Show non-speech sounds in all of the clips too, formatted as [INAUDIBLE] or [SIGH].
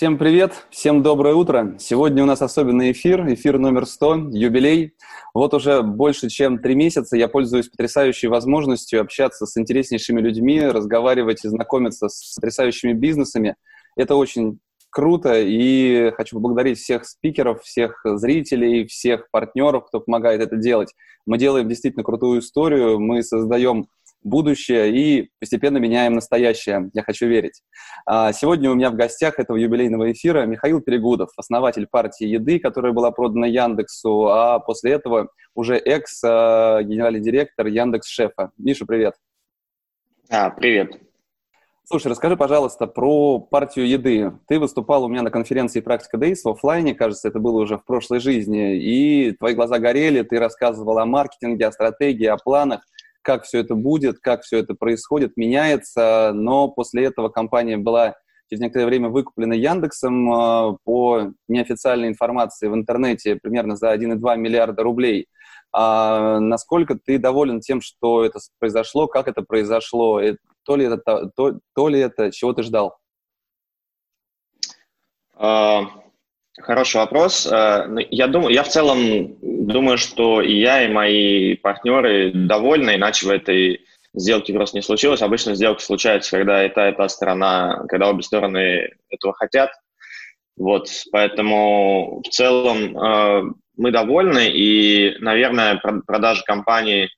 Всем привет, всем доброе утро. Сегодня у нас особенный эфир, эфир номер 100, юбилей. Вот уже больше чем три месяца я пользуюсь потрясающей возможностью общаться с интереснейшими людьми, разговаривать и знакомиться с потрясающими бизнесами. Это очень круто, и хочу поблагодарить всех спикеров, всех зрителей, всех партнеров, кто помогает это делать. Мы делаем действительно крутую историю, мы создаем будущее и постепенно меняем настоящее. Я хочу верить. А, сегодня у меня в гостях этого юбилейного эфира Михаил Перегудов, основатель партии еды, которая была продана Яндексу, а после этого уже экс-генеральный директор Яндекс Шефа. Миша, привет. А, привет. Слушай, расскажи, пожалуйста, про партию еды. Ты выступал у меня на конференции «Практика Дейс» в офлайне, кажется, это было уже в прошлой жизни, и твои глаза горели, ты рассказывал о маркетинге, о стратегии, о планах как все это будет, как все это происходит, меняется, но после этого компания была через некоторое время выкуплена Яндексом э, по неофициальной информации в интернете примерно за 1,2 миллиарда рублей. А насколько ты доволен тем, что это произошло, как это произошло, э, то ли это, то, то ли это чего ты ждал? А, Хороший вопрос. Э, ну, я думаю, я в целом думаю, что и я, и мои партнеры довольны, иначе в этой сделке просто не случилось. Обычно сделки случаются, когда и та, и та сторона, когда обе стороны этого хотят. Вот, поэтому в целом э, мы довольны, и, наверное, продажа компании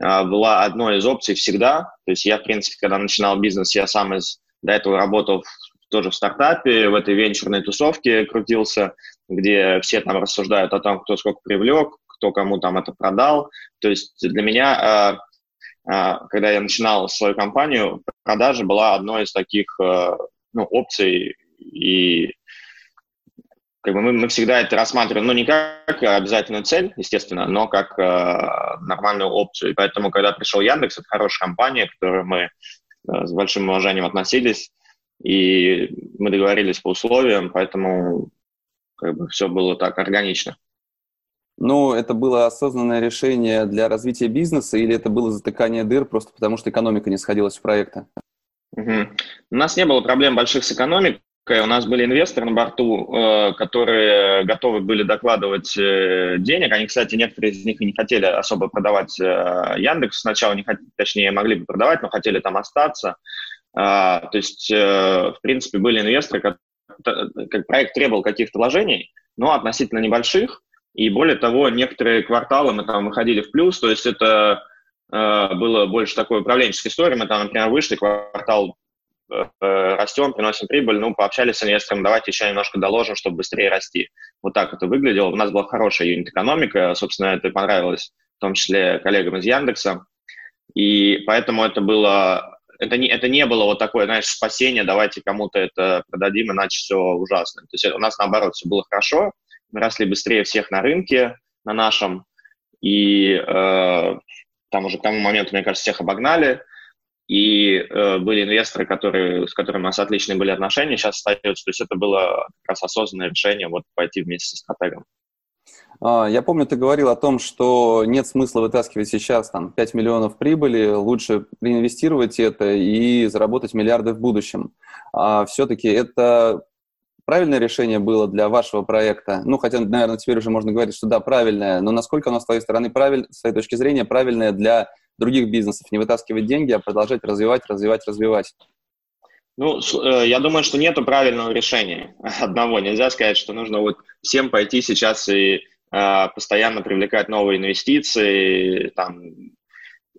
э, была одной из опций всегда. То есть я, в принципе, когда начинал бизнес, я сам из до этого работал тоже в стартапе, в этой венчурной тусовке крутился, где все там рассуждают о том, кто сколько привлек, кто кому там это продал. То есть для меня, а, а, когда я начинал свою компанию, продажа была одной из таких а, ну, опций, и как бы мы, мы всегда это рассматриваем, ну, не как обязательную цель, естественно, но как э, нормальную опцию. И поэтому, когда пришел Яндекс, это хорошая компания, к которой мы э, с большим уважением относились, и мы договорились по условиям, поэтому как бы все было так органично. Ну, это было осознанное решение для развития бизнеса или это было затыкание дыр просто потому, что экономика не сходилась в проекта? Угу. У нас не было проблем больших с экономикой. У нас были инвесторы на борту, э, которые готовы были докладывать э, денег. Они, кстати, некоторые из них и не хотели особо продавать э, Яндекс. Сначала не хотели, точнее, могли бы продавать, но хотели там остаться. А, то есть, э, в принципе, были инвесторы, как, как проект требовал каких-то вложений, но относительно небольших, и более того, некоторые кварталы мы там выходили в плюс, то есть это э, было больше такой управленческой истории, мы там, например, вышли, квартал э, растем, приносим прибыль, ну, пообщались с инвестором, давайте еще немножко доложим, чтобы быстрее расти. Вот так это выглядело. У нас была хорошая юнит-экономика, собственно, это понравилось в том числе коллегам из Яндекса, и поэтому это было это не, это не было вот такое, знаешь, спасение, давайте кому-то это продадим, иначе все ужасно. То есть у нас, наоборот, все было хорошо, мы росли быстрее всех на рынке, на нашем, и э, там уже к тому моменту, мне кажется, всех обогнали, и э, были инвесторы, которые, с которыми у нас отличные были отношения, сейчас остаются. То есть это было как раз осознанное решение вот пойти вместе со стратегом. А, я помню, ты говорил о том, что нет смысла вытаскивать сейчас там, 5 миллионов прибыли, лучше реинвестировать это и заработать миллиарды в будущем. А все-таки это правильное решение было для вашего проекта? Ну, хотя, наверное, теперь уже можно говорить, что да, правильное, но насколько оно с твоей стороны, правиль, с твоей точки зрения, правильное для других бизнесов? Не вытаскивать деньги, а продолжать развивать, развивать, развивать. Ну, э, я думаю, что нет правильного решения [LAUGHS] одного. Нельзя сказать, что нужно вот всем пойти сейчас и постоянно привлекать новые инвестиции, там,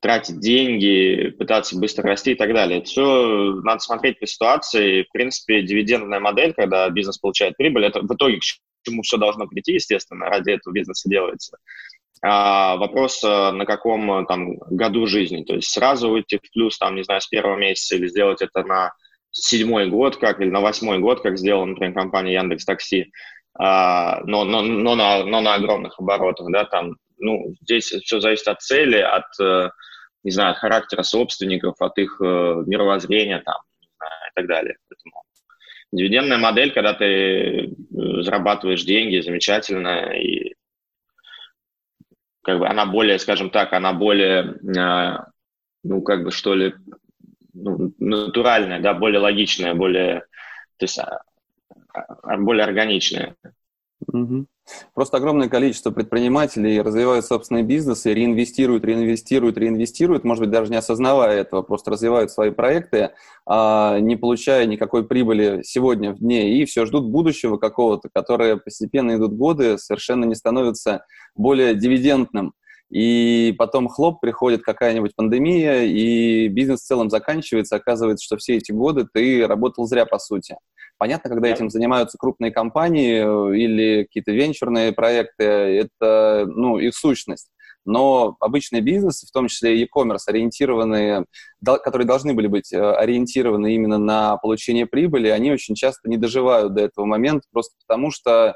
тратить деньги, пытаться быстро расти и так далее. Все надо смотреть по ситуации. В принципе, дивидендная модель, когда бизнес получает прибыль, это в итоге к чему все должно прийти, естественно, ради этого бизнеса делается. А вопрос, э, на каком там году жизни. То есть сразу выйти в плюс, там, не знаю, с первого месяца или сделать это на седьмой год, как или на восьмой год, как сделала, например, компания Яндекс Такси, а, но, но, но, на, но на огромных оборотах, да, там, ну, здесь все зависит от цели, от, э, не знаю, от характера собственников, от их э, мировоззрения, там, и так далее. Поэтому дивидендная модель, когда ты э, зарабатываешь деньги, замечательно, и как бы она более, скажем так, она более, ну, как бы, что ли, ну, натуральная, да, более логичная, более, то есть а, а, более органичная. Угу. Просто огромное количество предпринимателей развивают собственные бизнесы, реинвестируют, реинвестируют, реинвестируют, может быть, даже не осознавая этого, просто развивают свои проекты, а не получая никакой прибыли сегодня в дне, и все ждут будущего какого-то, которое постепенно идут годы, совершенно не становится более дивидендным. И потом хлоп, приходит какая-нибудь пандемия, и бизнес в целом заканчивается, оказывается, что все эти годы ты работал зря, по сути. Понятно, когда этим занимаются крупные компании э, или какие-то венчурные проекты, это, ну, их сущность. Но обычные бизнесы, в том числе e-commerce, ориентированные, которые должны были быть э, ориентированы именно на получение прибыли, они очень часто не доживают до этого момента, просто потому что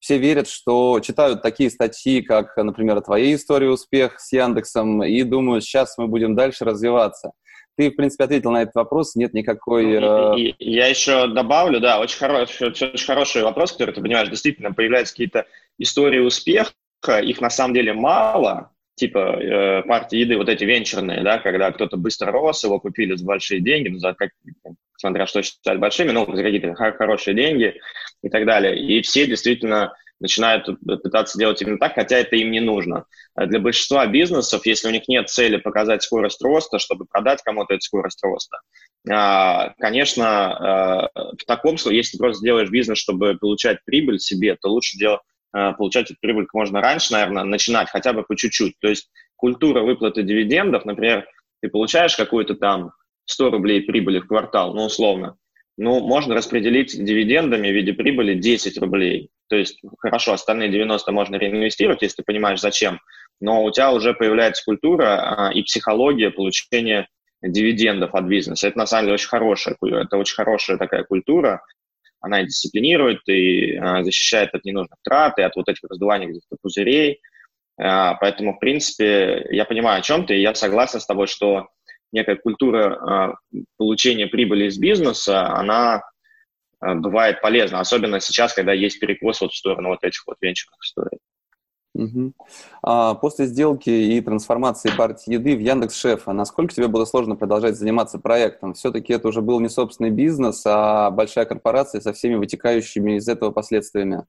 все верят, что читают такие статьи, как, например, «Твоя история успех» с Яндексом, и думают, сейчас мы будем дальше развиваться. Ты, в принципе, ответил на этот вопрос, нет никакой... Ну, и, я еще добавлю, да, очень хороший, очень хороший вопрос, который ты понимаешь, действительно, появляются какие-то истории успеха, их на самом деле мало, типа э, партии еды, вот эти венчурные, да, когда кто-то быстро рос, его купили за большие деньги, ну, за как, смотря что считать большими, ну, за какие-то хорошие деньги и так далее. И все действительно начинают пытаться делать именно так, хотя это им не нужно. А для большинства бизнесов, если у них нет цели показать скорость роста, чтобы продать кому-то эту скорость роста, а, конечно, а, в таком случае, если ты просто делаешь бизнес, чтобы получать прибыль себе, то лучше делать получать эту прибыль можно раньше, наверное, начинать хотя бы по чуть-чуть. То есть культура выплаты дивидендов, например, ты получаешь какую-то там 100 рублей прибыли в квартал, ну, условно, ну, можно распределить дивидендами в виде прибыли 10 рублей. То есть, хорошо, остальные 90 можно реинвестировать, если ты понимаешь, зачем, но у тебя уже появляется культура а, и психология получения дивидендов от бизнеса. Это, на самом деле, очень хорошая, это очень хорошая такая культура, она и дисциплинирует, и а, защищает от ненужных трат, и от вот этих раздуваний где-то пузырей. А, поэтому, в принципе, я понимаю, о чем ты, и я согласен с тобой, что некая культура а, получения прибыли из бизнеса, она а, бывает полезна, особенно сейчас, когда есть перекос вот в сторону вот этих вот венчурных историй. Угу. А после сделки и трансформации партии еды в Яндекс Шефа, насколько тебе было сложно продолжать заниматься проектом? Все-таки это уже был не собственный бизнес, а большая корпорация со всеми вытекающими из этого последствиями.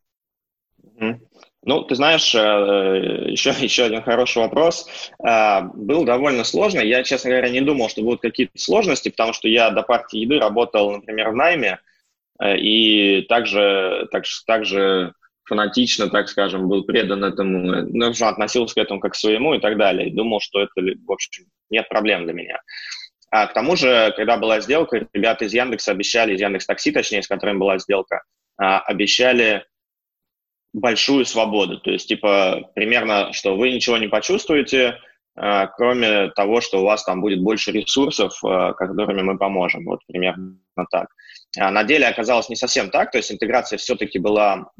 Угу. Ну, ты знаешь, еще, э, еще [LAUGHS] один хороший вопрос. А, был довольно сложно. Я, честно говоря, не думал, что будут какие-то сложности, потому что я до партии еды работал, например, в найме, э, и также, так, также фанатично, так скажем, был предан этому, ну, относился к этому как к своему и так далее. И думал, что это, в общем, нет проблем для меня. А к тому же, когда была сделка, ребята из Яндекса обещали, из Яндекс Такси, точнее, с которыми была сделка, а, обещали большую свободу. То есть, типа, примерно, что вы ничего не почувствуете, э, кроме того, что у вас там будет больше ресурсов, э, которыми мы поможем. Вот примерно так. А на деле оказалось не совсем так, то есть интеграция все-таки была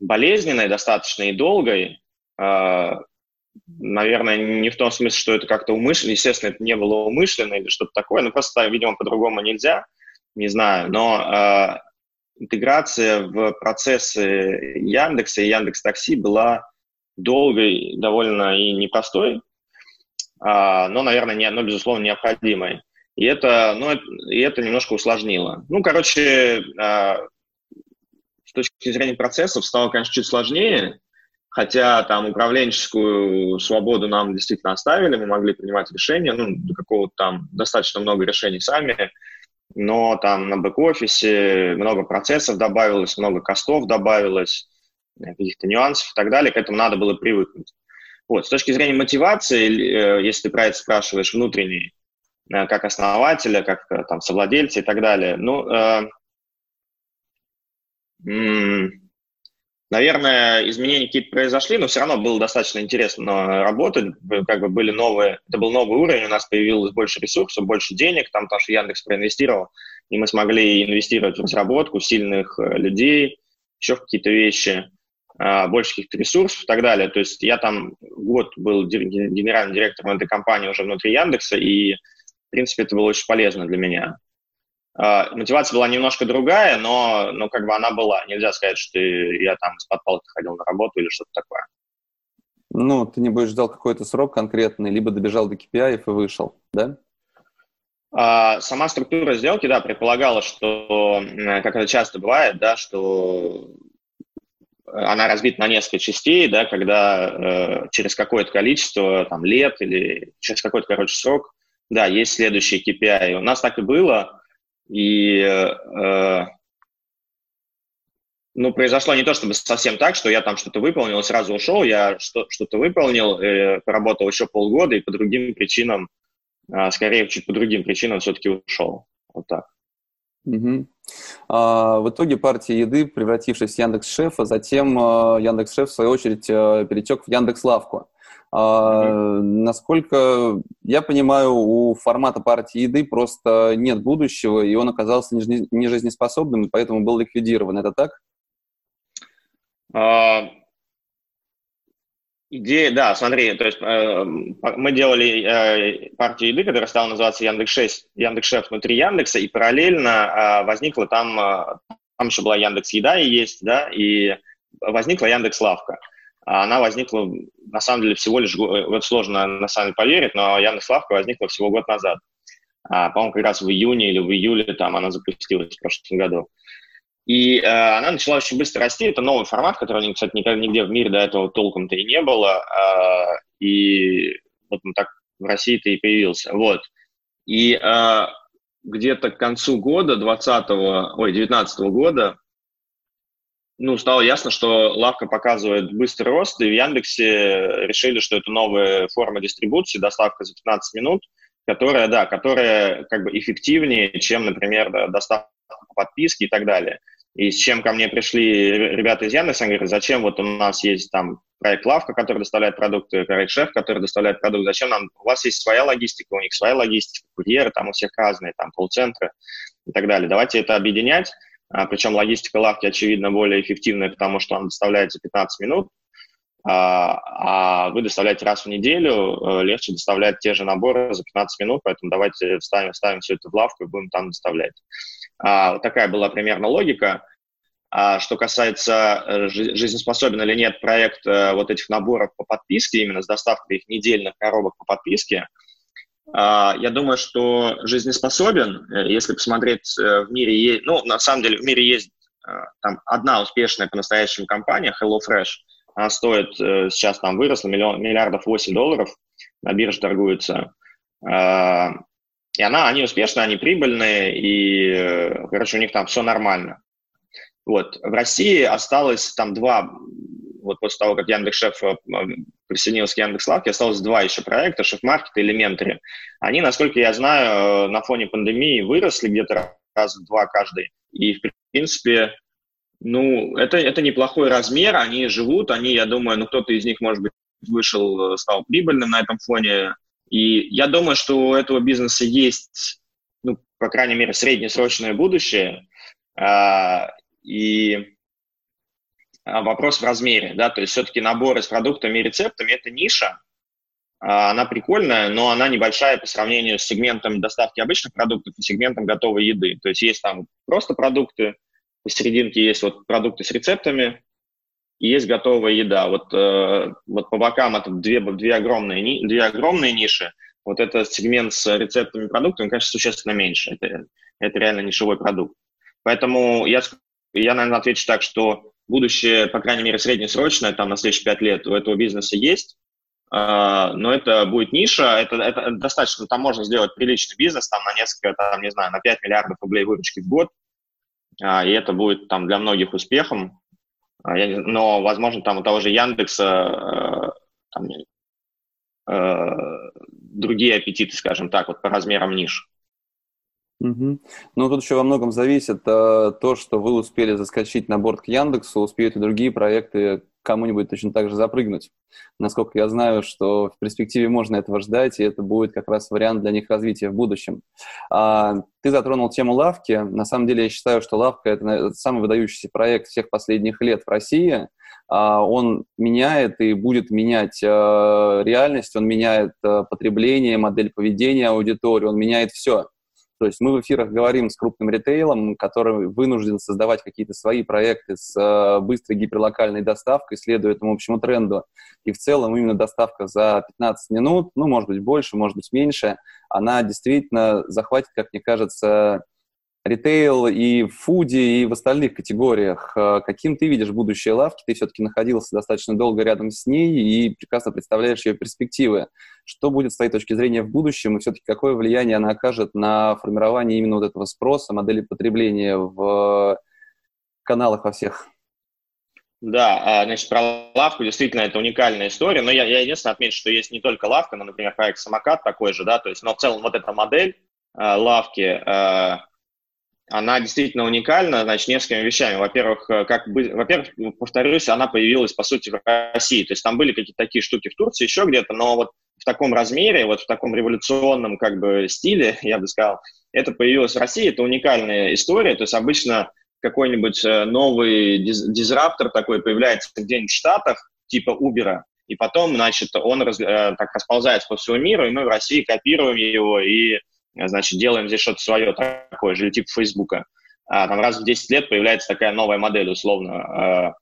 болезненной достаточно и долгой. Наверное, не в том смысле, что это как-то умышленно, естественно, это не было умышленно или что-то такое, но просто, видимо, по-другому нельзя, не знаю. Но интеграция в процессы Яндекса и Яндекс Такси была долгой, довольно и непростой, а, но, наверное, не, но, безусловно, необходимой. И это, ну, и это немножко усложнило. Ну, короче, а, точки зрения процессов стало, конечно, чуть сложнее, хотя там управленческую свободу нам действительно оставили, мы могли принимать решения, ну, какого-то там достаточно много решений сами, но там на бэк-офисе много процессов добавилось, много костов добавилось, э, каких-то нюансов и так далее, к этому надо было привыкнуть. Вот, с точки зрения мотивации, э, если ты про это спрашиваешь внутренней, э, как основателя, как там совладельца и так далее, ну, Наверное, изменения какие-то произошли, но все равно было достаточно интересно работать. Как бы были новые, это был новый уровень, у нас появилось больше ресурсов, больше денег, там, потому что Яндекс проинвестировал, и мы смогли инвестировать в разработку сильных э, людей, еще какие-то вещи, а, больше каких-то ресурсов и так далее. То есть я там год был генеральным директором этой компании уже внутри Яндекса, и, в принципе, это было очень полезно для меня. А, мотивация была немножко другая, но, но как бы она была. Нельзя сказать, что я там из-под палки ходил на работу или что-то такое. Ну, ты не будешь ждал какой-то срок конкретный, либо добежал до KPI и вышел, да? А, сама структура сделки, да, предполагала, что, как это часто бывает, да, что она разбита на несколько частей, да, когда э, через какое-то количество там, лет или через какой-то, короче, срок, да, есть следующий KPI. У нас так и было, и э, ну, произошло не то чтобы совсем так, что я там что-то выполнил сразу ушел, я что- что-то выполнил, э, поработал еще полгода и по другим причинам, э, скорее чуть по другим причинам все-таки ушел. Вот так. Угу. А, в итоге партия еды, превратившись в Яндекс Шеф, а затем а, Яндекс Шеф, в свою очередь, а, перетек в Яндекс Лавку. А. Насколько я понимаю, у формата партии еды просто нет будущего, и он оказался нежизнеспособным, и поэтому был ликвидирован. Это так? А, Идея, да, смотри, то есть э, мы делали э, партию еды, которая стала называться Яндекс.6, Яндекс.Шеф внутри Яндекса, и параллельно э, возникла там, э, там еще была Яндекс Еда и есть, да, и возникла Яндекс Лавка. Она возникла, на самом деле, всего лишь, вот сложно на самом деле поверить, но Яндекс Лавка возникла всего год назад. А, по-моему, как раз в июне или в июле там она запустилась в прошлом году. И э, она начала очень быстро расти. Это новый формат, который, кстати, никогда нигде в мире до этого толком-то и не было. Э, и вот он так в России-то и появился. Вот. И э, где-то к концу года, 20 ой, 19 года, ну, стало ясно, что лавка показывает быстрый рост, и в Яндексе решили, что это новая форма дистрибуции, доставка за 15 минут, которая, да, которая как бы эффективнее, чем, например, да, доставка по подписке и так далее. И с чем ко мне пришли ребята из Яндекса, они говорят, зачем вот у нас есть там проект Лавка, который доставляет продукты, проект Шеф, который доставляет продукты, зачем нам, у вас есть своя логистика, у них своя логистика, курьеры там у всех разные, там колл-центры и так далее. Давайте это объединять, а, причем логистика Лавки, очевидно, более эффективная, потому что она доставляется 15 минут, а, а вы доставляете раз в неделю, э, легче доставлять те же наборы за 15 минут, поэтому давайте вставим, вставим все это в лавку и будем там доставлять. А, вот такая была примерно логика. А что касается э, жизнеспособен или нет проект э, вот этих наборов по подписке, именно с доставкой их недельных коробок по подписке, я думаю, что жизнеспособен, э, если посмотреть в мире, ну, на самом деле в мире есть там одна успешная по-настоящему компания, HelloFresh, она стоит, сейчас там выросла, миллион, миллиардов 8 долларов, на бирже торгуется. И она, они успешные, они прибыльные, и, э, короче, у них там все нормально. Вот. В России осталось там два, вот после того, как Яндекс.Шеф э, присоединился к Яндекс.Лавке, осталось два еще проекта, Шеф-маркет и Элементари. Они, насколько я знаю, э, на фоне пандемии выросли где-то раз в два каждый. И, в принципе, ну, это, это неплохой размер, они живут, они, я думаю, ну, кто-то из них, может быть, вышел, стал прибыльным на этом фоне, и я думаю, что у этого бизнеса есть, ну, по крайней мере, среднесрочное будущее. А, и вопрос в размере, да, то есть все-таки наборы с продуктами и рецептами – это ниша, а, она прикольная, но она небольшая по сравнению с сегментом доставки обычных продуктов и сегментом готовой еды. То есть есть там просто продукты, посерединке есть вот продукты с рецептами, и есть готовая еда. Вот, э, вот по бокам это две, две, огромные, две огромные ниши. Вот этот сегмент с рецептами продуктами, конечно, существенно меньше. Это, это реально нишевой продукт. Поэтому я, я, наверное, отвечу так, что будущее, по крайней мере, среднесрочное, там, на следующие пять лет у этого бизнеса есть, э, но это будет ниша, это, это достаточно, там можно сделать приличный бизнес, там, на несколько, там, не знаю, на 5 миллиардов рублей выручки в год, э, и это будет там для многих успехом, а, но, возможно, там у того же Яндекса там, другие аппетиты, скажем так, вот по размерам ниш. Угу. Ну, тут еще во многом зависит э, то, что вы успели заскочить на борт к Яндексу, успеют и другие проекты кому-нибудь точно так же запрыгнуть. Насколько я знаю, что в перспективе можно этого ждать, и это будет как раз вариант для них развития в будущем. А, ты затронул тему лавки. На самом деле я считаю, что лавка – это самый выдающийся проект всех последних лет в России. А, он меняет и будет менять а, реальность, он меняет а, потребление, модель поведения аудитории, он меняет все. То есть мы в эфирах говорим с крупным ритейлом, который вынужден создавать какие-то свои проекты с э, быстрой гиперлокальной доставкой, следуя этому общему тренду. И в целом именно доставка за 15 минут, ну, может быть, больше, может быть, меньше, она действительно захватит, как мне кажется, ритейл и в фуде, и в остальных категориях. Э, каким ты видишь будущее лавки? Ты все-таки находился достаточно долго рядом с ней и прекрасно представляешь ее перспективы. Что будет с твоей точки зрения в будущем, и все-таки какое влияние она окажет на формирование именно вот этого спроса, модели потребления в каналах во всех? Да, а, значит, про лавку действительно это уникальная история, но я, я единственное отмечу, что есть не только лавка, но, например, проект «Самокат» такой же, да, то есть, но в целом вот эта модель э, лавки, э, она действительно уникальна, значит, несколькими вещами. Во-первых, э, как бы, во-первых, повторюсь, она появилась, по сути, в России. То есть там были какие-то такие штуки в Турции, еще где-то, но вот в таком размере, вот в таком революционном как бы стиле, [LAUGHS] я бы сказал, это появилось в России, это уникальная история. То есть обычно какой-нибудь э, новый диз, дизраптор такой появляется где-нибудь в Штатах, типа Uber, и потом, значит, он раз, э, так расползается по всему миру, и мы в России копируем его и значит, делаем здесь что-то свое такое же, типа Фейсбука. А, там раз в 10 лет появляется такая новая модель, условно. А,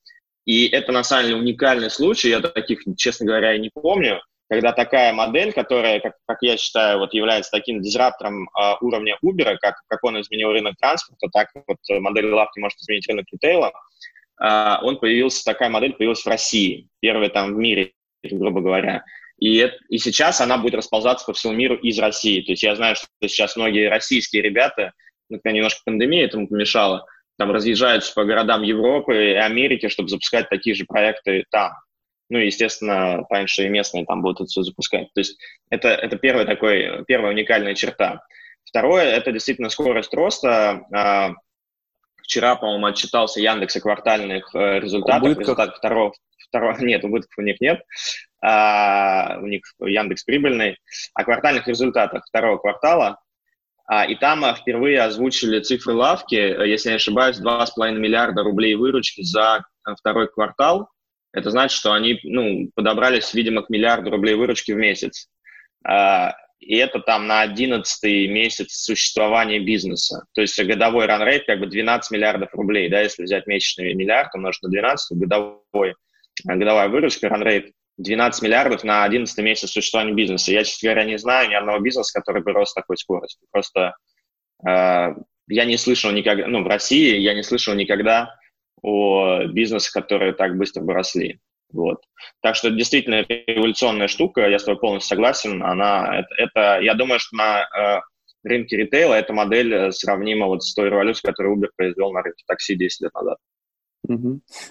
и это, на самом деле, уникальный случай, я таких, честно говоря, не помню, когда такая модель, которая, как, как я считаю, вот является таким дизраптором а, уровня Uber, как, как он изменил рынок транспорта, так вот модель лавки может изменить рынок ритейла, а, он появился, такая модель появилась в России, первая там в мире, грубо говоря. И, и сейчас она будет расползаться по всему миру из России. То есть я знаю, что сейчас многие российские ребята, например, немножко пандемия этому помешала, там разъезжаются по городам Европы и Америки, чтобы запускать такие же проекты там. Ну и, естественно, что и местные там будут это все запускать. То есть это, это первая, такой, первая уникальная черта. Второе – это действительно скорость роста. А, вчера, по-моему, отчитался Яндекс о квартальных э, результатах. Результат второго, второго, нет, убытков у них нет а, у них Яндекс прибыльный, о квартальных результатах второго квартала, а, и там а, впервые озвучили цифры лавки, если не ошибаюсь, 2,5 миллиарда рублей выручки за а, второй квартал. Это значит, что они ну, подобрались, видимо, к миллиарду рублей выручки в месяц. И это там на 11 месяц существования бизнеса. То есть годовой ранрейт как бы 12 миллиардов рублей. Да, если взять месячный миллиард, умножить на 12, годовой, годовая выручка, ранрейт 12 миллиардов на 11 месяц существования бизнеса. Я, честно говоря, не знаю ни одного бизнеса, который бы рос с такой скоростью. Просто э, я не слышал никогда, ну, в России я не слышал никогда о бизнесах, которые так быстро бы росли. Вот. Так что действительно революционная штука, я с тобой полностью согласен. Она, это, это я думаю, что на э, рынке ритейла эта модель э, сравнима вот с той революцией, которую Uber произвел на рынке такси 10 лет назад.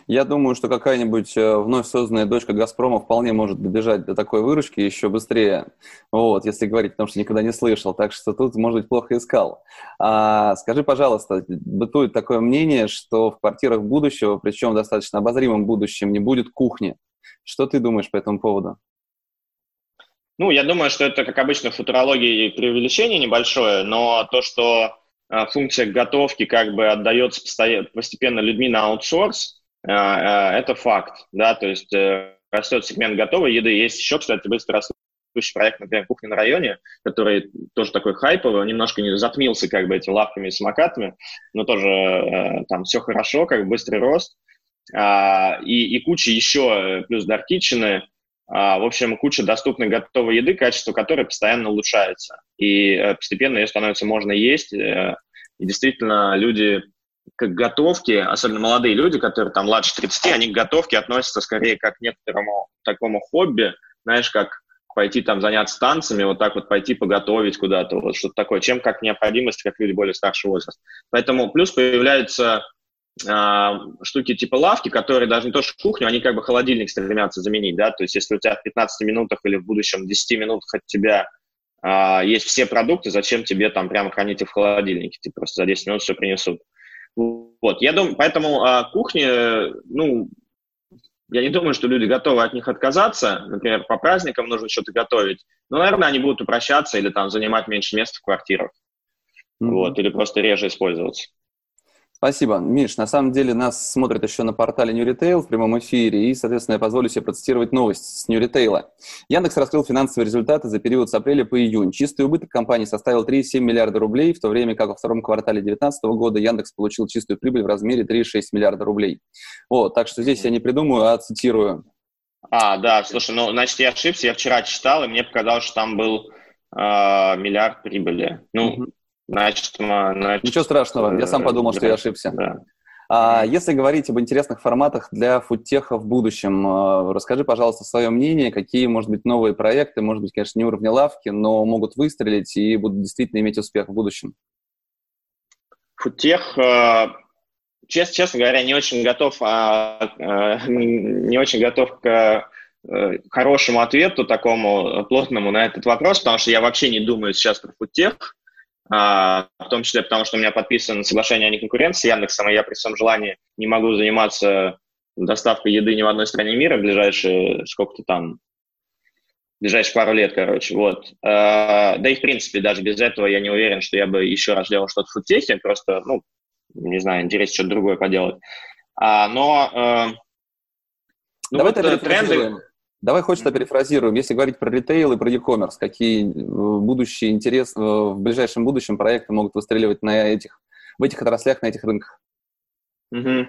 Я думаю, что какая-нибудь э, вновь созданная дочка «Газпрома» вполне может добежать до такой выручки еще быстрее, вот, если говорить, потому что никогда не слышал, так что тут, может быть, плохо искал. А, скажи, пожалуйста, бытует такое мнение, что в квартирах будущего, причем достаточно обозримом будущем, не будет кухни. Что ты думаешь по этому поводу? Ну, я думаю, что это, как обычно, в футурологии преувеличение небольшое, но то, что функция готовки как бы отдается постепенно людьми на аутсорс, а, а, это факт, да, то есть э, растет сегмент готовой еды. Есть еще, кстати, быстро растущий проект, например, «Кухня на районе», который тоже такой хайповый, он немножко не затмился как бы этими лавками и самокатами, но тоже э, там все хорошо, как бы быстрый рост. И, и куча еще, плюс даркичины, в общем, куча доступной готовой еды, качество которой постоянно улучшается и э, постепенно ее становится можно есть. Э, и действительно люди к готовке, особенно молодые люди, которые там младше 30, они к готовке относятся скорее как к некоторому такому хобби, знаешь, как пойти там заняться танцами, вот так вот пойти поготовить куда-то, вот что-то такое, чем как необходимость, как люди более старшего возраста. Поэтому плюс появляются э, штуки типа лавки, которые даже не то что кухню, они как бы холодильник стремятся заменить, да, то есть если у тебя в 15 минутах или в будущем 10 минутах от тебя а, есть все продукты, зачем тебе там прямо хранить их в холодильнике, тебе просто за 10 минут все принесут. Вот, я думаю, поэтому а, кухня, ну, я не думаю, что люди готовы от них отказаться. Например, по праздникам нужно что-то готовить. Но, наверное, они будут упрощаться или там занимать меньше места в квартирах. Mm-hmm. Вот, или просто реже использоваться. Спасибо. Миш, на самом деле нас смотрят еще на портале New Retail в прямом эфире, и, соответственно, я позволю себе процитировать новость с New Retail. Яндекс раскрыл финансовые результаты за период с апреля по июнь. Чистый убыток компании составил 3,7 миллиарда рублей, в то время как во втором квартале 2019 года Яндекс получил чистую прибыль в размере 3,6 миллиарда рублей. Вот, так что здесь я не придумаю, а цитирую. А, да, слушай, ну, значит, я ошибся, я вчера читал, и мне показалось, что там был э, миллиард прибыли. Ну, mm Значит, значит, Ничего страшного, я сам подумал, что я ошибся. Да. А если говорить об интересных форматах для фудтеха в будущем, э, расскажи, пожалуйста, свое мнение, какие, может быть, новые проекты, может быть, конечно, не уровня лавки, но могут выстрелить и будут действительно иметь успех в будущем. Фудтех, э, честно, честно говоря, не очень готов, а, э, не очень готов к хорошему ответу такому плотному на этот вопрос, потому что я вообще не думаю сейчас про фудтех. А, в том числе потому, что у меня подписано соглашение о неконкуренции с Яндексом, и я при своем желании не могу заниматься доставкой еды ни в одной стране мира в ближайшие сколько-то там, ближайшие пару лет, короче, вот. А, да и, в принципе, даже без этого я не уверен, что я бы еще раз делал что-то в фудтехе, просто, ну, не знаю, интересно что-то другое поделать. А, но... Э, ну, Давай вот, э, тренды... Давай хочется перефразируем. Если говорить про ритейл и про e-commerce, какие э, будущие интерес, э, в ближайшем будущем проекты могут выстреливать на этих, в этих отраслях, на этих рынках? Угу.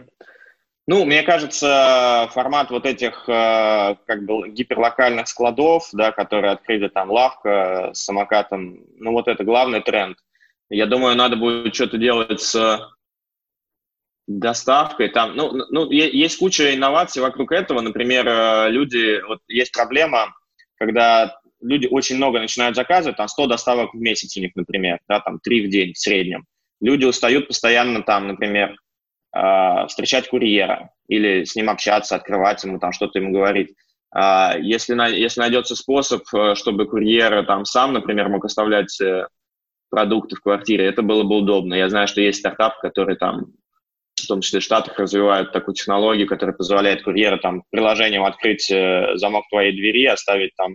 Ну, мне кажется, формат вот этих э, как бы гиперлокальных складов, да, которые открыли там лавка с самокатом, ну вот это главный тренд. Я думаю, надо будет что-то делать с доставкой, там, ну, ну, есть куча инноваций вокруг этого, например, э, люди, вот есть проблема, когда люди очень много начинают заказывать, там 100 доставок в месяц у них, например, да, там 3 в день в среднем. Люди устают постоянно там, например, э, встречать курьера или с ним общаться, открывать ему, там что-то ему говорить. Э, если, если найдется способ, э, чтобы курьер там сам, например, мог оставлять продукты в квартире, это было бы удобно. Я знаю, что есть стартап, который там в том числе в Штатах развивают такую технологию, которая позволяет курьеру там приложением открыть э, замок твоей двери, оставить там,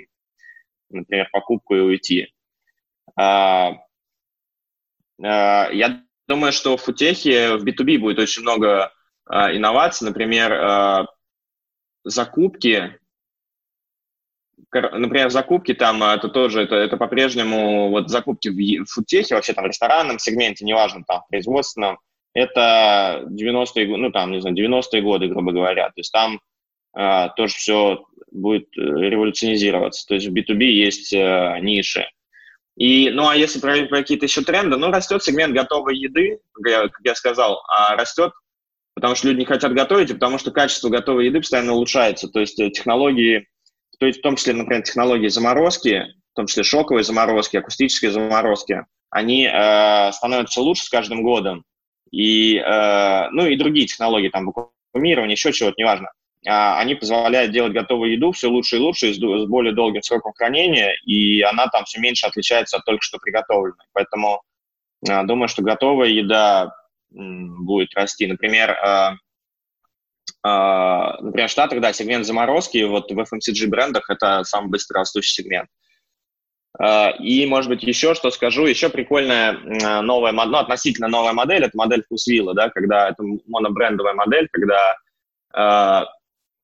например, покупку и уйти. А, а, я думаю, что в футехе, в B2B будет очень много а, инноваций, например, закупки, например, закупки там, это тоже, это, это по-прежнему, вот закупки в футехе, вообще там в ресторанном сегменте, неважно, там, в производственном, это 90-е, ну там, не знаю, 90-е годы, грубо говоря. То есть там э, тоже все будет революционизироваться. То есть в B2B есть э, ниши. И, ну, а если про, про какие-то еще тренды, ну, растет сегмент готовой еды, как я, сказал, а растет, потому что люди не хотят готовить, и потому что качество готовой еды постоянно улучшается. То есть э, технологии, то есть в том числе, например, технологии заморозки, в том числе шоковой заморозки, акустической заморозки, они э, становятся лучше с каждым годом и, э, ну, и другие технологии, там, вакуумирование, еще чего-то, неважно, а, они позволяют делать готовую еду все лучше и лучше, с, с более долгим сроком хранения, и она там все меньше отличается от только что приготовленной. Поэтому э, думаю, что готовая еда будет расти. Например, э, Uh, например, в Штатах, да, сегмент заморозки, вот в FMCG брендах это самый быстро растущий сегмент. А, и, может быть, еще что скажу, еще прикольная а, новая, ну, относительно новая модель, это модель вкусвилла, да, когда это монобрендовая модель, когда э,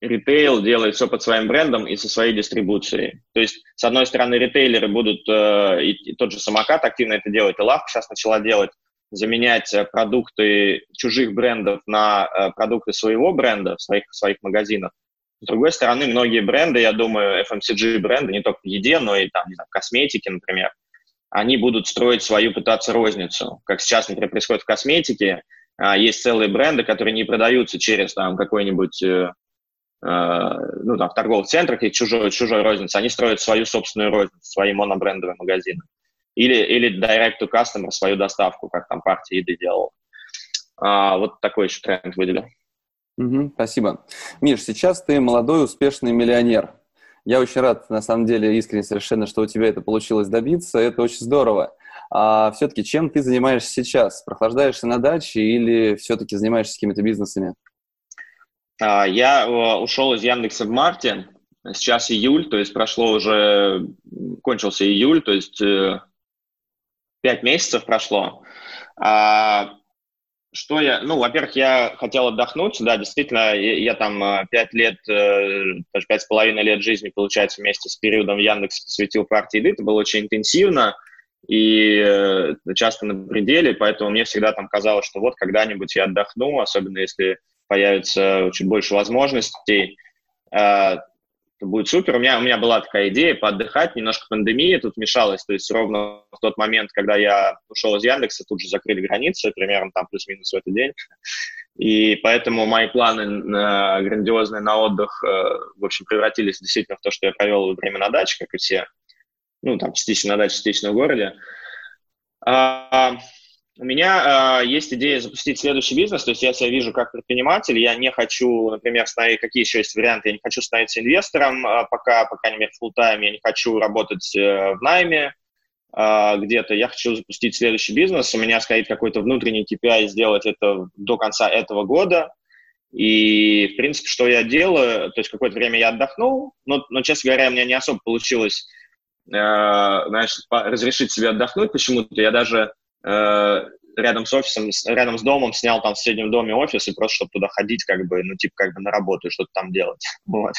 ритейл делает все под своим брендом и со своей дистрибуцией. То есть, с одной стороны, ритейлеры будут, э, и, тот же самокат активно это делает, и лавка сейчас начала делать, заменять продукты чужих брендов на э, продукты своего бренда в своих, в своих магазинах. С другой стороны, многие бренды, я думаю, FMCG-бренды, не только в еде, но и там, не знаю, в например, они будут строить свою, пытаться розницу. Как сейчас, например, происходит в косметике, а, есть целые бренды, которые не продаются через там какой-нибудь, э, э, ну, там, в торговых центрах и чужой, чужой розницы. Они строят свою собственную розницу, свои монобрендовые магазины. Или, или direct to customer, свою доставку, как там партия еды делала. А, вот такой еще тренд выделил. Угу, спасибо. Миш, сейчас ты молодой, успешный миллионер. Я очень рад, на самом деле, искренне совершенно, что у тебя это получилось добиться. Это очень здорово. А все-таки чем ты занимаешься сейчас? Прохлаждаешься на даче или все-таки занимаешься какими-то бизнесами? А, я ушел из Яндекса в марте, сейчас июль, то есть прошло уже, кончился июль, то есть пять месяцев прошло. А, что я, ну, во-первых, я хотел отдохнуть, да, действительно, я, я там э, пять лет, э, даже пять с половиной лет жизни, получается, вместе с периодом в Яндексе посвятил партии еды, это было очень интенсивно и э, часто на пределе, поэтому мне всегда там казалось, что вот когда-нибудь я отдохну, особенно если появится чуть больше возможностей, будет супер. У меня, у меня была такая идея поотдыхать, немножко пандемия тут мешалась, то есть ровно в тот момент, когда я ушел из Яндекса, тут же закрыли границы, примерно там плюс-минус в этот день. И поэтому мои планы на грандиозные на отдых, э, в общем, превратились действительно в то, что я провел время на даче, как и все. Ну, там, частично на даче, частично в городе. А, у меня э, есть идея запустить следующий бизнес, то есть я себя вижу как предприниматель, я не хочу, например, становить, какие еще есть варианты, я не хочу становиться инвестором э, пока, по крайней мере, full time, я не хочу работать э, в найме э, где-то, я хочу запустить следующий бизнес, у меня стоит какой-то внутренний KPI сделать это до конца этого года, и, в принципе, что я делаю, то есть какое-то время я отдохнул, но, но честно говоря, у меня не особо получилось, э, знаешь, разрешить себе отдохнуть почему-то, я даже рядом с офисом, рядом с домом снял там в соседнем доме офис и просто, чтобы туда ходить, как бы, ну, типа, как бы на работу и что-то там делать. [LAUGHS] Вот.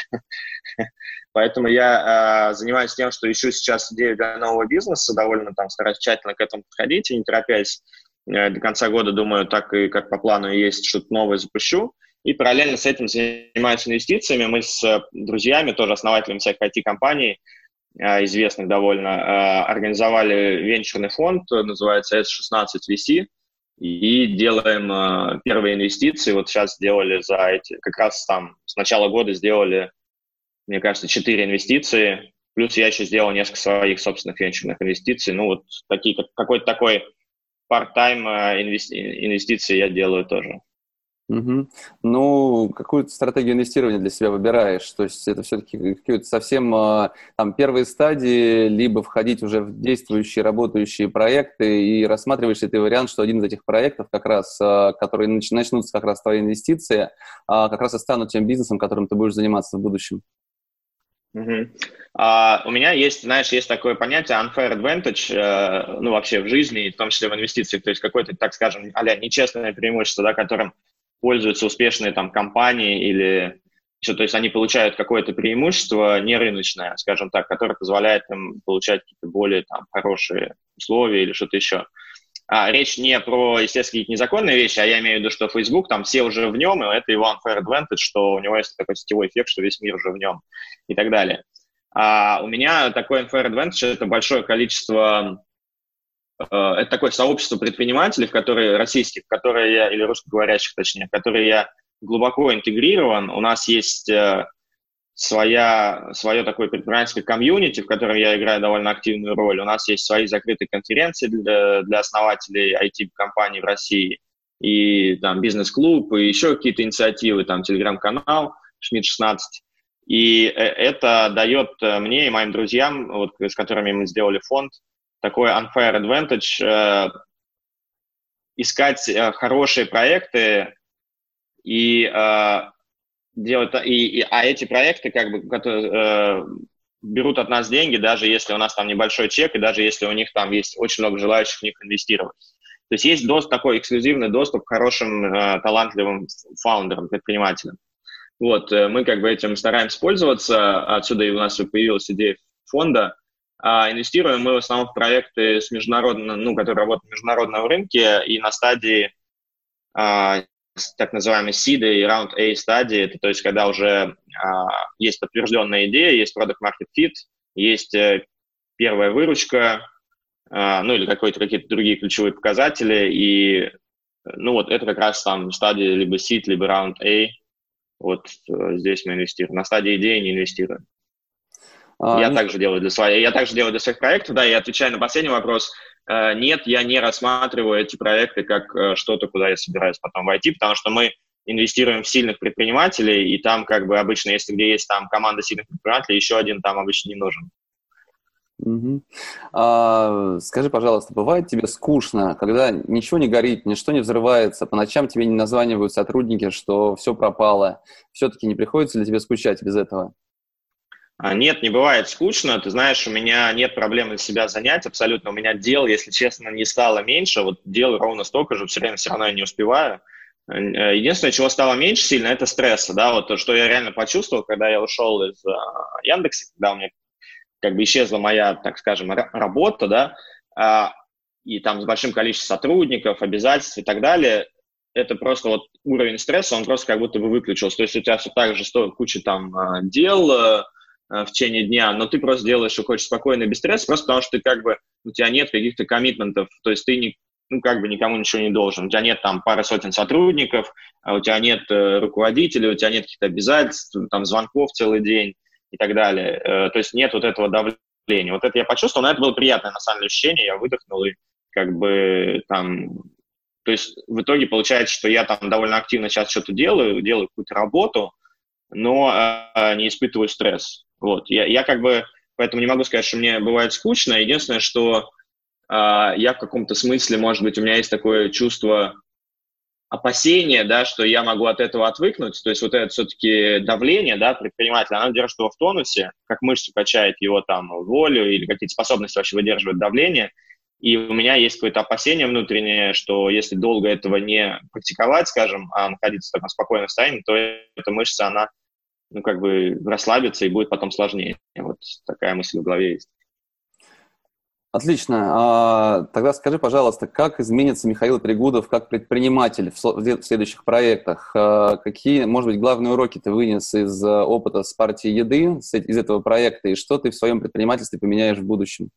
Поэтому я э, занимаюсь тем, что ищу сейчас идею для нового бизнеса, довольно там стараюсь тщательно к этому подходить и не торопясь. Э, до конца года, думаю, так и как по плану есть, что-то новое запущу. И параллельно с этим занимаюсь инвестициями. Мы с друзьями, тоже основателями всяких IT-компаний, Э, известных довольно, э, организовали венчурный фонд, называется S16 VC, и делаем э, первые инвестиции. Вот сейчас сделали за эти, как раз там с начала года сделали, мне кажется, 4 инвестиции, плюс я еще сделал несколько своих собственных венчурных инвестиций. Ну, вот такие, какой-то такой part-time инвестиции я делаю тоже. Угу. Ну, какую стратегию инвестирования для себя выбираешь? То есть это все-таки какие-то совсем а, там первые стадии, либо входить уже в действующие, работающие проекты, и рассматриваешь ли ты вариант, что один из этих проектов, как раз, а, которые начнутся как раз твои инвестиции, а, как раз и станут тем бизнесом, которым ты будешь заниматься в будущем? Угу. А, у меня есть, знаешь, есть такое понятие unfair advantage, э, ну, вообще в жизни, в том числе в инвестициях, то есть какое-то, так скажем, а нечестное преимущество, да, которым пользуются успешные там компании или еще, то есть они получают какое-то преимущество не рыночное, скажем так, которое позволяет им получать какие-то более там хорошие условия или что-то еще. А, речь не про, естественно, какие-то незаконные вещи, а я имею в виду, что Facebook, там все уже в нем, и это его unfair advantage, что у него есть такой сетевой эффект, что весь мир уже в нем и так далее. А у меня такой unfair advantage – это большое количество это такое сообщество предпринимателей, в которые, российских, в которые я, или русскоговорящих точнее, в которые я глубоко интегрирован. У нас есть э, своя, свое такое предпринимательское комьюнити, в котором я играю довольно активную роль. У нас есть свои закрытые конференции для, для основателей IT-компаний в России, и там бизнес-клуб, и еще какие-то инициативы, там телеграм-канал Шмидт-16. И э, это дает мне и моим друзьям, вот, с которыми мы сделали фонд, такой unfair advantage, э, искать э, хорошие проекты и э, делать, и, и, а эти проекты как бы которые, берут от нас деньги, даже если у нас там небольшой чек, и даже если у них там есть очень много желающих в них инвестировать. То есть есть доступ, такой эксклюзивный доступ к хорошим, э, талантливым фаундерам, предпринимателям. Вот, э, мы как бы этим стараемся пользоваться, отсюда и у нас появилась идея фонда, а инвестируем мы в основном в проекты, с международно, ну, которые работают на международном рынке и на стадии а, так называемой seed и round A стадии, это то есть когда уже а, есть подтвержденная идея, есть product market fit, есть э, первая выручка, а, ну или какие-то какие-то другие ключевые показатели, и ну вот это как раз там стадия либо seed, либо round A, вот э, здесь мы инвестируем. На стадии идеи не инвестируем. А, я также делаю для своих, я также делаю для своих проектов, да, и отвечаю на последний вопрос. Э, нет, я не рассматриваю эти проекты как э, что-то, куда я собираюсь потом войти, потому что мы инвестируем в сильных предпринимателей, и там как бы обычно, если где есть там команда сильных предпринимателей, еще один там обычно не нужен. Угу. А, скажи, пожалуйста, бывает тебе скучно, когда ничего не горит, ничто не взрывается, по ночам тебе не названивают сотрудники, что все пропало. Все-таки не приходится ли тебе скучать без этого? А, нет, не бывает скучно. Ты знаешь, у меня нет проблемы себя занять абсолютно. У меня дел, если честно, не стало меньше. Вот дел ровно столько же, все время все равно я не успеваю. Э, единственное, чего стало меньше сильно, это стресса, да, вот то, что я реально почувствовал, когда я ушел из uh, Яндекса, когда у меня как бы исчезла моя, так скажем, работа, да, uh, и там с большим количеством сотрудников, обязательств и так далее, это просто вот уровень стресса, он просто как будто бы выключился. То есть у тебя все так же куча там дел uh, в течение дня, но ты просто делаешь, что хочешь спокойно, без стресса, просто потому что ты как бы, у тебя нет каких-то коммитментов, то есть ты не, ну, как бы никому ничего не должен. У тебя нет там пары сотен сотрудников, а у тебя нет э, руководителей, у тебя нет каких-то обязательств, там, звонков целый день и так далее. Э, то есть нет вот этого давления. Вот это я почувствовал, но это было приятное, на самом деле, ощущение. Я выдохнул и как бы там... То есть в итоге получается, что я там довольно активно сейчас что-то делаю, делаю какую-то работу, но э, не испытываю стресс. Вот. Я, я как бы... Поэтому не могу сказать, что мне бывает скучно. Единственное, что а, я в каком-то смысле, может быть, у меня есть такое чувство опасения, да, что я могу от этого отвыкнуть, то есть вот это все-таки давление, да, предпринимателя, оно держит его в тонусе, как мышцу качает его там волю или какие-то способности вообще выдерживать давление, и у меня есть какое-то опасение внутреннее, что если долго этого не практиковать, скажем, а находиться в таком спокойном состоянии, то эта мышца, она, ну, как бы расслабится и будет потом сложнее. Вот такая мысль в голове есть. Отлично. А, тогда скажи, пожалуйста, как изменится Михаил Пригудов как предприниматель в следующих проектах? А, какие, может быть, главные уроки ты вынес из а, опыта с партией еды, из этого проекта, и что ты в своем предпринимательстве поменяешь в будущем?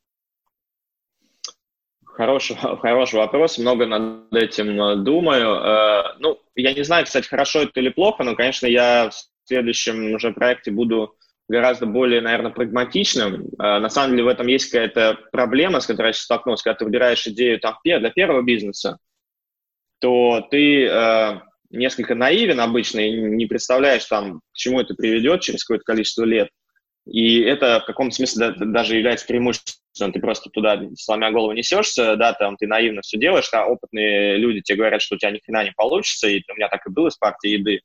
Хороший, [LAUGHS] хороший вопрос, много над этим думаю. Ну, я не знаю, кстати, хорошо это или плохо, но, конечно, я следующем уже проекте буду гораздо более, наверное, прагматичным. А, на самом деле в этом есть какая-то проблема, с которой я сейчас столкнулся. Когда ты выбираешь идею там, для первого бизнеса, то ты э, несколько наивен обычно и не представляешь, там, к чему это приведет через какое-то количество лет. И это в каком-то смысле даже является преимуществом. Ты просто туда, сломя голову, несешься, да, там ты наивно все делаешь, а опытные люди тебе говорят, что у тебя ни хрена не получится, и у меня так и было с партией еды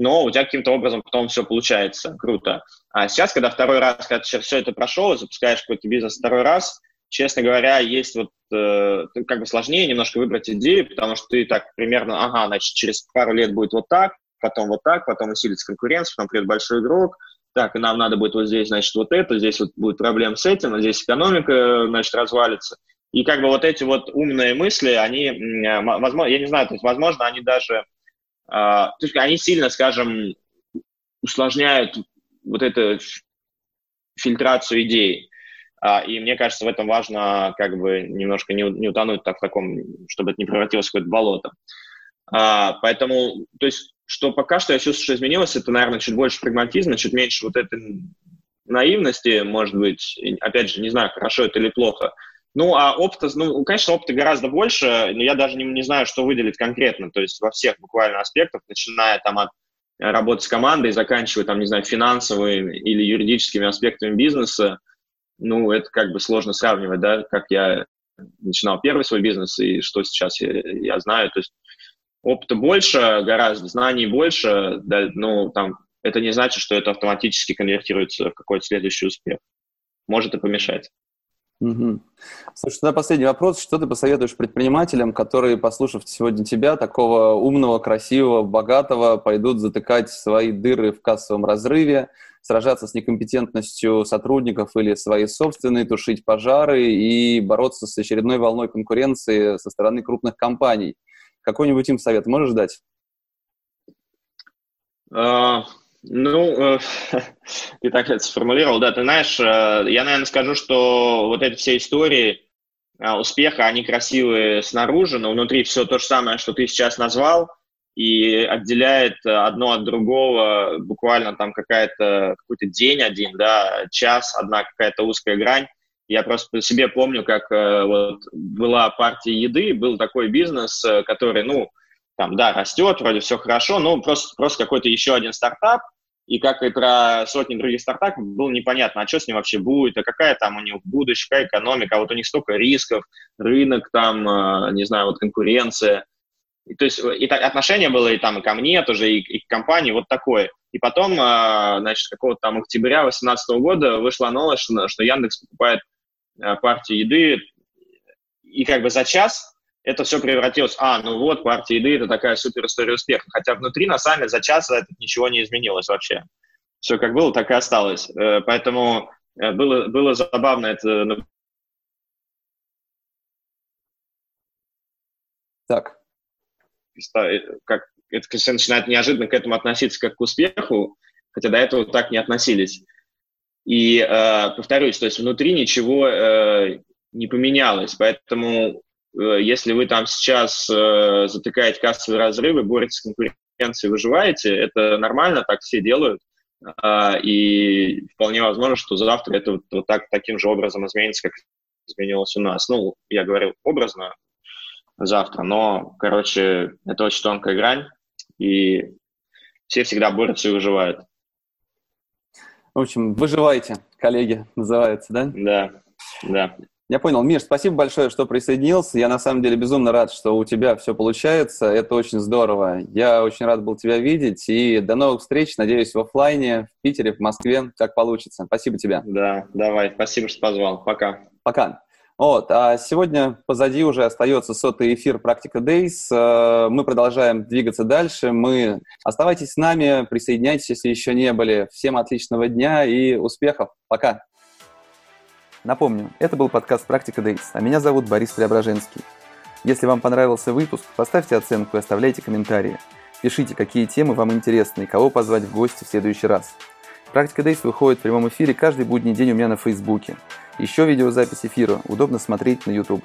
но у тебя каким-то образом потом все получается, круто. А сейчас, когда второй раз, когда ты все это прошел, запускаешь какой-то бизнес второй раз, честно говоря, есть вот э, как бы сложнее немножко выбрать идею, потому что ты так примерно, ага, значит, через пару лет будет вот так, потом вот так, потом усилится конкуренция, потом придет большой игрок, так, и нам надо будет вот здесь, значит, вот это, здесь вот будет проблем с этим, а здесь экономика, значит, развалится. И как бы вот эти вот умные мысли, они, возможно, я не знаю, то есть, возможно, они даже то есть они сильно, скажем, усложняют вот эту фильтрацию идей. А, и мне кажется, в этом важно как бы немножко не, не утонуть так в таком, чтобы это не превратилось в какое-то болото. А, поэтому, то есть, что пока что я чувствую, что изменилось, это, наверное, чуть больше прагматизма, чуть меньше вот этой наивности, может быть. Опять же, не знаю, хорошо это или плохо. Ну, а опыта, ну, конечно, опыта гораздо больше, но я даже не, не знаю, что выделить конкретно, то есть во всех буквально аспектах, начиная там от э, работы с командой, заканчивая там, не знаю, финансовыми или юридическими аспектами бизнеса, ну, это как бы сложно сравнивать, да, как я начинал первый свой бизнес и что сейчас я, я знаю, то есть опыта больше гораздо, знаний больше, да, ну, там, это не значит, что это автоматически конвертируется в какой-то следующий успех. Может и помешать. Угу. Слушай, тогда последний вопрос. Что ты посоветуешь предпринимателям, которые, послушав сегодня тебя, такого умного, красивого, богатого, пойдут затыкать свои дыры в кассовом разрыве, сражаться с некомпетентностью сотрудников или свои собственные, тушить пожары и бороться с очередной волной конкуренции со стороны крупных компаний? Какой-нибудь им совет можешь дать? Ну, э, [LAUGHS] ты так это сформулировал, да, ты знаешь, э, я, наверное, скажу, что вот эти все истории э, успеха, они красивые снаружи, но внутри все то же самое, что ты сейчас назвал, и отделяет одно от другого буквально там какая-то, какой-то день один, да, час, одна какая-то узкая грань. Я просто себе помню, как вот была партия еды, был такой бизнес, который, ну, там, да, растет, вроде все хорошо, но просто, просто какой-то еще один стартап, и как и про сотни других стартапов, было непонятно, а что с ним вообще будет, а какая там у них будущее, какая экономика, а вот у них столько рисков, рынок там, э, не знаю, вот конкуренция. И, то есть и так, отношение было и там и ко мне тоже, и, и к компании вот такое. И потом, э, значит, какого-то там октября 2018 года вышла новость, что, Яндекс покупает э, партию еды, и как бы за час это все превратилось, а, ну вот, партия еды – это такая супер история успеха. Хотя внутри, на самом деле, за час это ничего не изменилось вообще. Все как было, так и осталось. Э, поэтому э, было, было забавно это Так. Э, как, это, конечно, начинает неожиданно к этому относиться как к успеху, хотя до этого так не относились. И э, повторюсь, то есть внутри ничего э, не поменялось, поэтому если вы там сейчас э, затыкаете кассовые разрывы, боретесь с конкуренцией, выживаете, это нормально, так все делают. А, и вполне возможно, что завтра это вот, вот так, таким же образом изменится, как изменилось у нас. Ну, я говорю образно завтра, но, короче, это очень тонкая грань, и все всегда борются и выживают. В общем, выживайте, коллеги, называется, да? Да, да. Я понял. Миш, спасибо большое, что присоединился. Я на самом деле безумно рад, что у тебя все получается. Это очень здорово. Я очень рад был тебя видеть. И до новых встреч. Надеюсь, в офлайне, в Питере, в Москве, как получится. Спасибо тебе. Да, давай. Спасибо, что позвал. Пока. Пока. Вот, а сегодня позади уже остается сотый эфир «Практика Days». Э, мы продолжаем двигаться дальше. Мы Оставайтесь с нами, присоединяйтесь, если еще не были. Всем отличного дня и успехов. Пока. Напомню, это был подкаст «Практика Days», а меня зовут Борис Преображенский. Если вам понравился выпуск, поставьте оценку и оставляйте комментарии. Пишите, какие темы вам интересны и кого позвать в гости в следующий раз. «Практика Days» выходит в прямом эфире каждый будний день у меня на Фейсбуке. Еще видеозапись эфира удобно смотреть на YouTube.